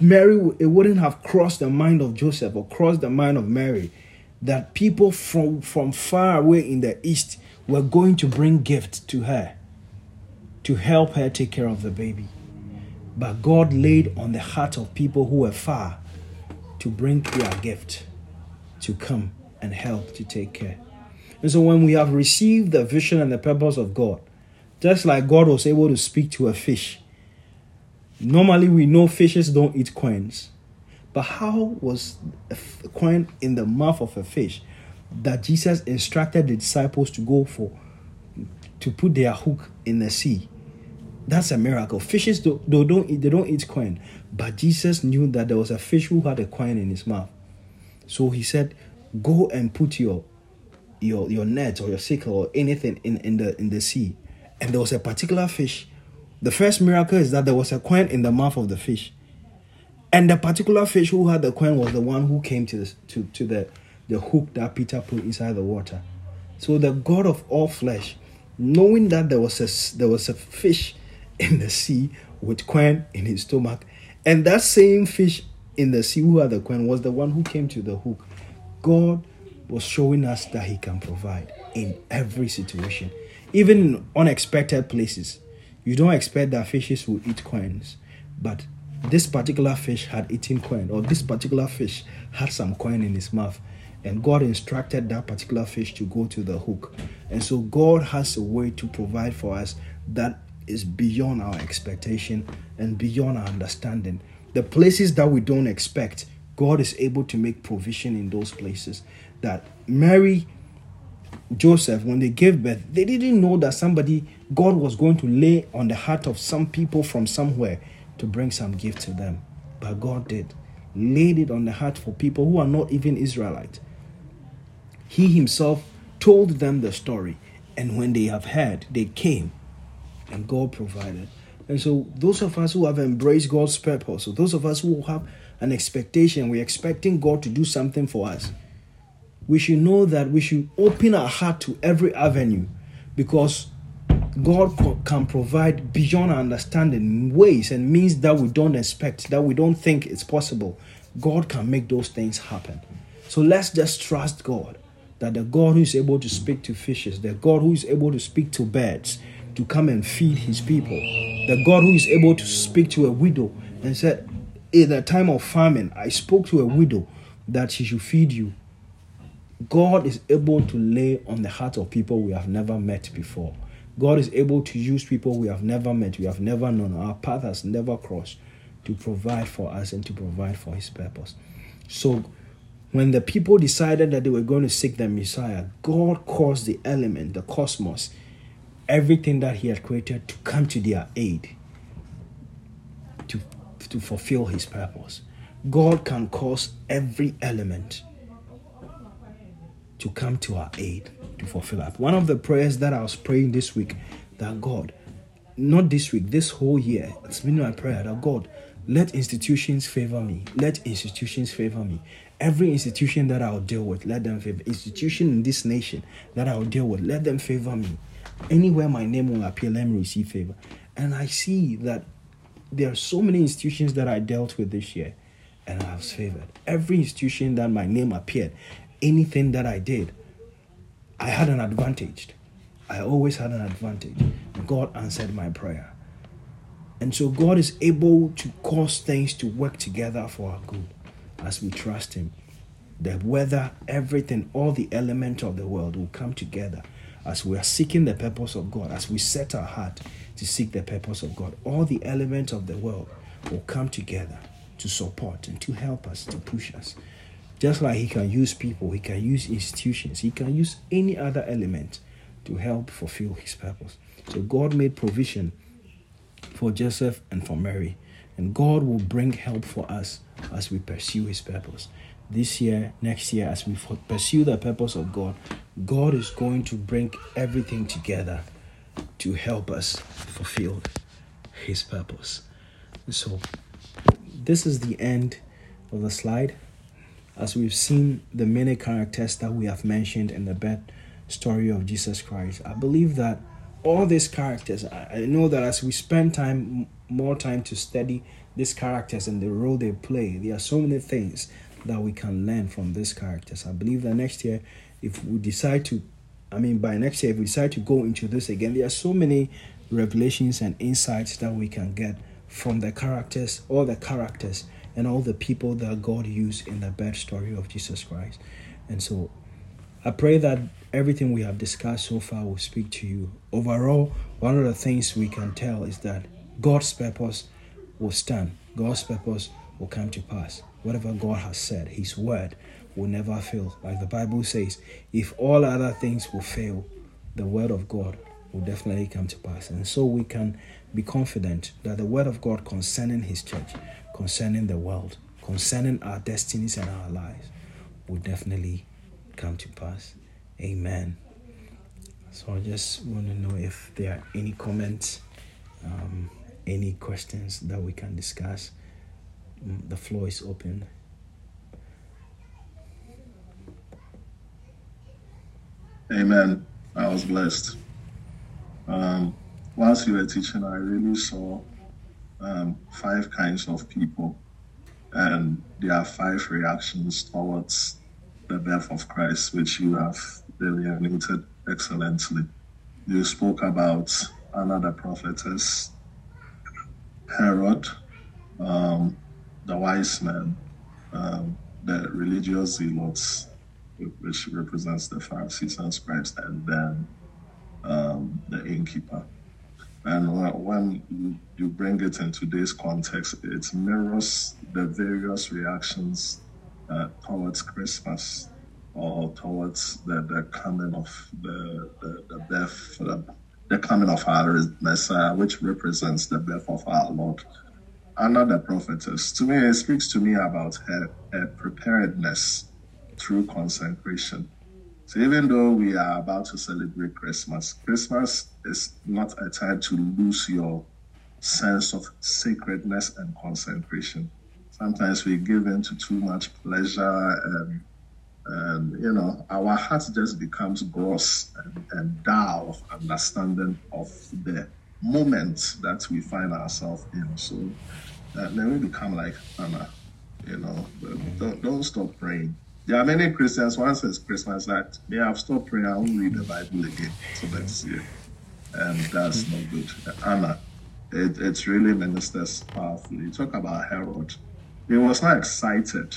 Mary, it wouldn't have crossed the mind of Joseph or crossed the mind of Mary that people from, from far away in the east were going to bring gift to her to help her take care of the baby. But God laid on the heart of people who were far to bring their gift to come and help to take care. And so when we have received the vision and the purpose of God, just like God was able to speak to a fish, normally we know fishes don't eat coins. But how was a coin in the mouth of a fish that Jesus instructed the disciples to go for to put their hook in the sea that's a miracle. Fishes do, they don't eat, they don't eat coin, but Jesus knew that there was a fish who had a coin in his mouth. So he said, "Go and put your your your net or your sickle or anything in, in the in the sea, and there was a particular fish. The first miracle is that there was a coin in the mouth of the fish. And the particular fish who had the coin was the one who came to the, to, to the, the hook that Peter put inside the water. So the God of all flesh, knowing that there was a, there was a fish in the sea with coin in his stomach, and that same fish in the sea who had the coin was the one who came to the hook. God was showing us that He can provide in every situation, even in unexpected places. You don't expect that fishes will eat coins, but this particular fish had eaten coin, or this particular fish had some coin in his mouth. And God instructed that particular fish to go to the hook. And so God has a way to provide for us that is beyond our expectation and beyond our understanding. The places that we don't expect, God is able to make provision in those places. That Mary, Joseph, when they gave birth, they didn't know that somebody, God was going to lay on the heart of some people from somewhere to bring some gift to them. But God did. Laid it on the heart for people who are not even Israelites. He himself told them the story. And when they have heard, they came and God provided. And so, those of us who have embraced God's purpose, so those of us who have an expectation, we're expecting God to do something for us, we should know that we should open our heart to every avenue because God can provide beyond our understanding ways and means that we don't expect, that we don't think it's possible. God can make those things happen. So let's just trust God that the God who is able to speak to fishes, the God who is able to speak to birds, to come and feed his people. The God who is able to speak to a widow and said, In the time of famine, I spoke to a widow that she should feed you. God is able to lay on the heart of people we have never met before. God is able to use people we have never met, we have never known, our path has never crossed to provide for us and to provide for his purpose. So, when the people decided that they were going to seek the Messiah, God caused the element, the cosmos, everything that he had created to come to their aid to, to fulfill his purpose. God can cause every element to come to our aid to fulfill that. One of the prayers that I was praying this week that God, not this week, this whole year, it's been my prayer that God, let institutions favor me. Let institutions favor me. Every institution that I'll deal with, let them favor. Institution in this nation that I'll deal with, let them favor me. Anywhere my name will appear, let me receive favor. And I see that there are so many institutions that I dealt with this year and I was favored. Every institution that my name appeared, anything that I did, I had an advantage. I always had an advantage. God answered my prayer. And so God is able to cause things to work together for our good as we trust Him. The weather, everything, all the elements of the world will come together as we are seeking the purpose of God, as we set our heart to seek the purpose of God, all the elements of the world will come together to support and to help us, to push us. Just like He can use people, He can use institutions, He can use any other element to help fulfill His purpose. So God made provision for Joseph and for Mary, and God will bring help for us as we pursue His purpose this year, next year, as we pursue the purpose of God, God is going to bring everything together to help us fulfill His purpose. So, this is the end of the slide. As we've seen the many characters that we have mentioned in the birth story of Jesus Christ, I believe that all these characters, I know that as we spend time, more time to study these characters and the role they play, there are so many things that we can learn from these characters. I believe that next year, if we decide to, I mean, by next year, if we decide to go into this again, there are so many revelations and insights that we can get from the characters, all the characters, and all the people that God used in the birth story of Jesus Christ. And so I pray that everything we have discussed so far will speak to you. Overall, one of the things we can tell is that God's purpose will stand, God's purpose will come to pass whatever God has said, His word will never fail. Like the Bible says, if all other things will fail, the word of God will definitely come to pass. And so we can be confident that the word of God concerning His church, concerning the world, concerning our destinies and our lives will definitely come to pass. Amen. So I just want to know if there are any comments, um, any questions that we can discuss. Mm, the floor is open. Amen. I was blessed. Um, whilst you were teaching, I really saw um, five kinds of people, and there are five reactions towards the birth of Christ, which you have delineated excellently. You spoke about Anna the prophetess, Herod, um, the wise men, um, the religious zealots, which represents the Pharisees and scribes, and then um, the innkeeper. And when you, bring it into this context, it mirrors the various reactions uh, towards Christmas or towards the, the coming of the, the, the birth, the, the coming of our Messiah, which represents the birth of our Lord. Anna the prophetess. To me, it speaks to me about her, her preparedness through consecration. So even though we are about to celebrate Christmas, Christmas is not a time to lose your sense of sacredness and consecration. Sometimes we give in to too much pleasure and, and you know, our heart just becomes gross and, and dull of understanding of the moment that we find ourselves in. So uh, then we become like Anna, you know, don't, don't stop praying there are many Christians, once it's Christmas, that they have stopped praying, I won't read the Bible again. So let's see. And that's not good. Anna, it, it really ministers powerfully. You talk about Herod. He was not excited.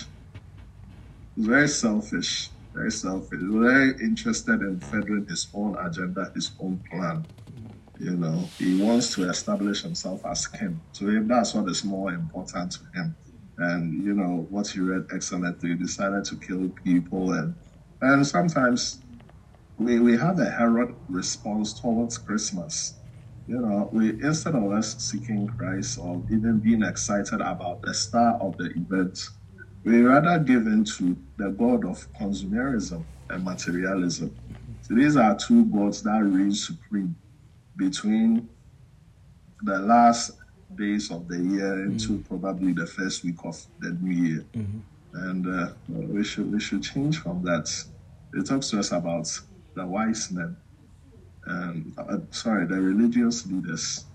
He was very selfish, very selfish, very interested in furthering his own agenda, his own plan. You know, he wants to establish himself as king. To him, that's what is more important to him and you know what you read excellently decided to kill people. And and sometimes we, we have a herod response towards christmas. You know we instead of us seeking christ or even being excited about the star of the event we rather give in to the god of consumerism and materialism. So these are two gods that reign supreme between the last days of the year mm-hmm. into mm-hmm. probably the first week of the new year. Mm-hmm. And uh, we should we should change from that. It talks to us about the wise men, and uh, sorry, the religious leaders.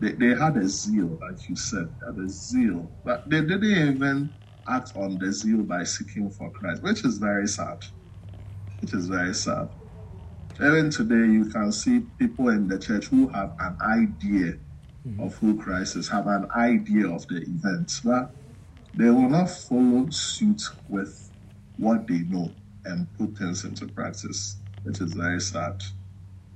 They, they had a zeal, like you said, had a zeal, but they didn't even act on the zeal by seeking for Christ, which is very sad. Which is very sad. Even today, you can see people in the church who have an idea mm-hmm. of who Christ is, have an idea of the events, but they will not follow suit with what they know and put things into practice, which is very sad,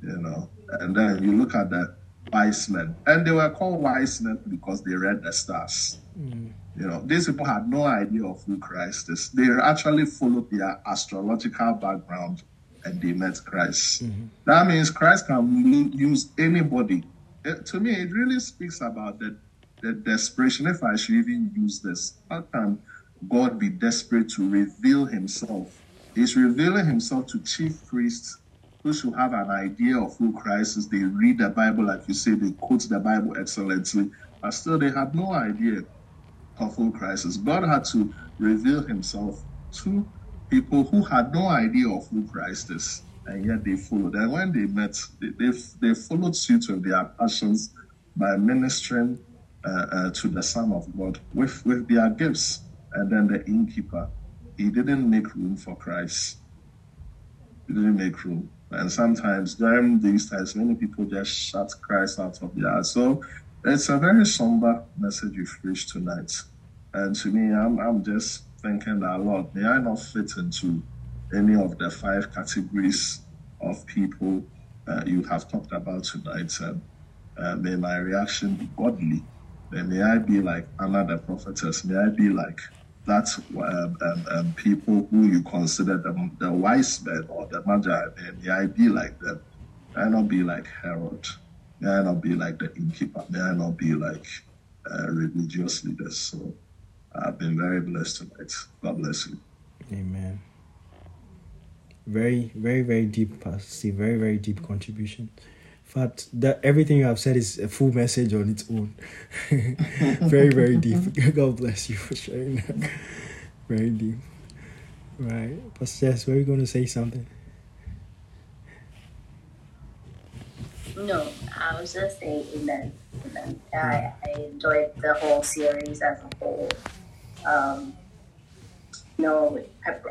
you know. And then you look at the wise men, and they were called wise men because they read the stars. Mm-hmm. You know, these people had no idea of who Christ is. They actually followed their astrological background and they met Christ. Mm-hmm. That means Christ can use anybody it, to me, it really speaks about the, the desperation. If I should even use this, how can God be desperate to reveal himself? He's revealing himself to chief priests who should have an idea of who Christ is. They read the Bible, like you say, they quote the Bible excellently, but still they had no idea of who Christ is. God had to reveal himself to people who had no idea of who Christ is and yet they followed. And when they met, they, they, they followed suit with their passions by ministering uh, uh, to the Son of God with, with their gifts. And then the innkeeper, he didn't make room for Christ. He didn't make room. And sometimes during these times, many people just shut Christ out of their heart. So it's a very somber message you've preached tonight. And to me, I'm, I'm just thinking that, Lord, may I not fit into any of the five categories of people uh, you have talked about tonight, and uh, may my reaction be godly. And may I be like Anna the prophetess. May I be like that um, um, um, people who you consider the, the wise men or the magi. May I be like them. May I not be like Herod. May I not be like the innkeeper. May I not be like uh, religious leaders. So I've been very blessed tonight. God bless you. Amen. Very, very, very deep, Pastor Very, very deep contribution. In fact, that everything you have said is a full message on its own. very, very deep. God bless you for sharing that. Very deep. Right. Pastor Jess, were you going to say something? No, I was just saying amen. Amen. I, I enjoyed the whole series as a whole. Um, no,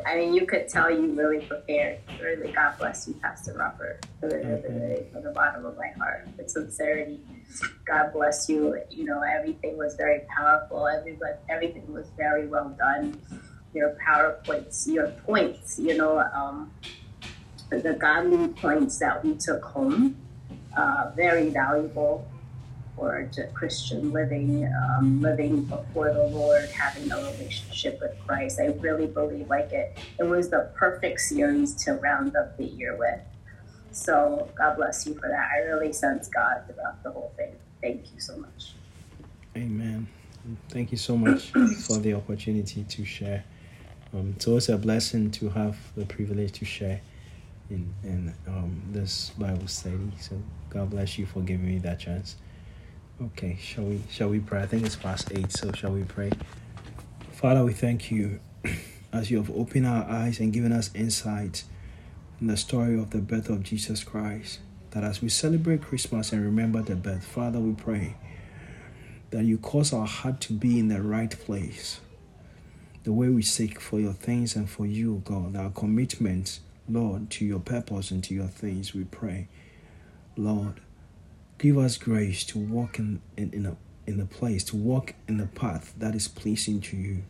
I mean, you could tell you really prepared. Really, God bless you, Pastor Robert, really, really, really, from the bottom of my heart, with sincerity. God bless you. You know, everything was very powerful. Everybody, everything was very well done. Your PowerPoints, your points, you know, um, the godly points that we took home, uh, very valuable for Christian living, um, living before the Lord, having a relationship with Christ. I really believe like it. It was the perfect series to round up the year with. So God bless you for that. I really sense God throughout the whole thing. Thank you so much. Amen. Thank you so much for the opportunity to share. Um, it's always a blessing to have the privilege to share in, in um, this Bible study. So God bless you for giving me that chance. Okay, shall we shall we pray? I think it's past eight, so shall we pray? Father, we thank you as you have opened our eyes and given us insight in the story of the birth of Jesus Christ. That as we celebrate Christmas and remember the birth, Father, we pray that you cause our heart to be in the right place. The way we seek for your things and for you, God, our commitment, Lord, to your purpose and to your things, we pray. Lord, Give us grace to walk in, in, in, a, in a place, to walk in the path that is pleasing to you.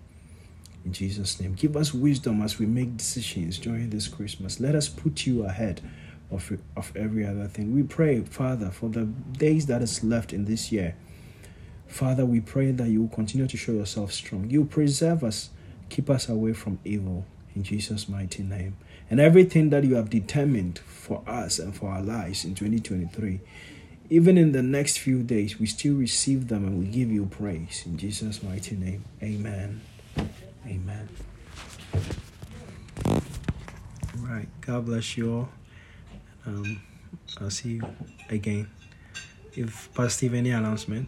In Jesus' name. Give us wisdom as we make decisions during this Christmas. Let us put you ahead of, of every other thing. We pray, Father, for the days that is left in this year. Father, we pray that you will continue to show yourself strong. You preserve us, keep us away from evil. In Jesus' mighty name. And everything that you have determined for us and for our lives in 2023 even in the next few days, we still receive them and we give you praise. In Jesus' mighty name, amen. Amen. Right. God bless you all. Um, I'll see you again. If Pastor Steve, any announcement?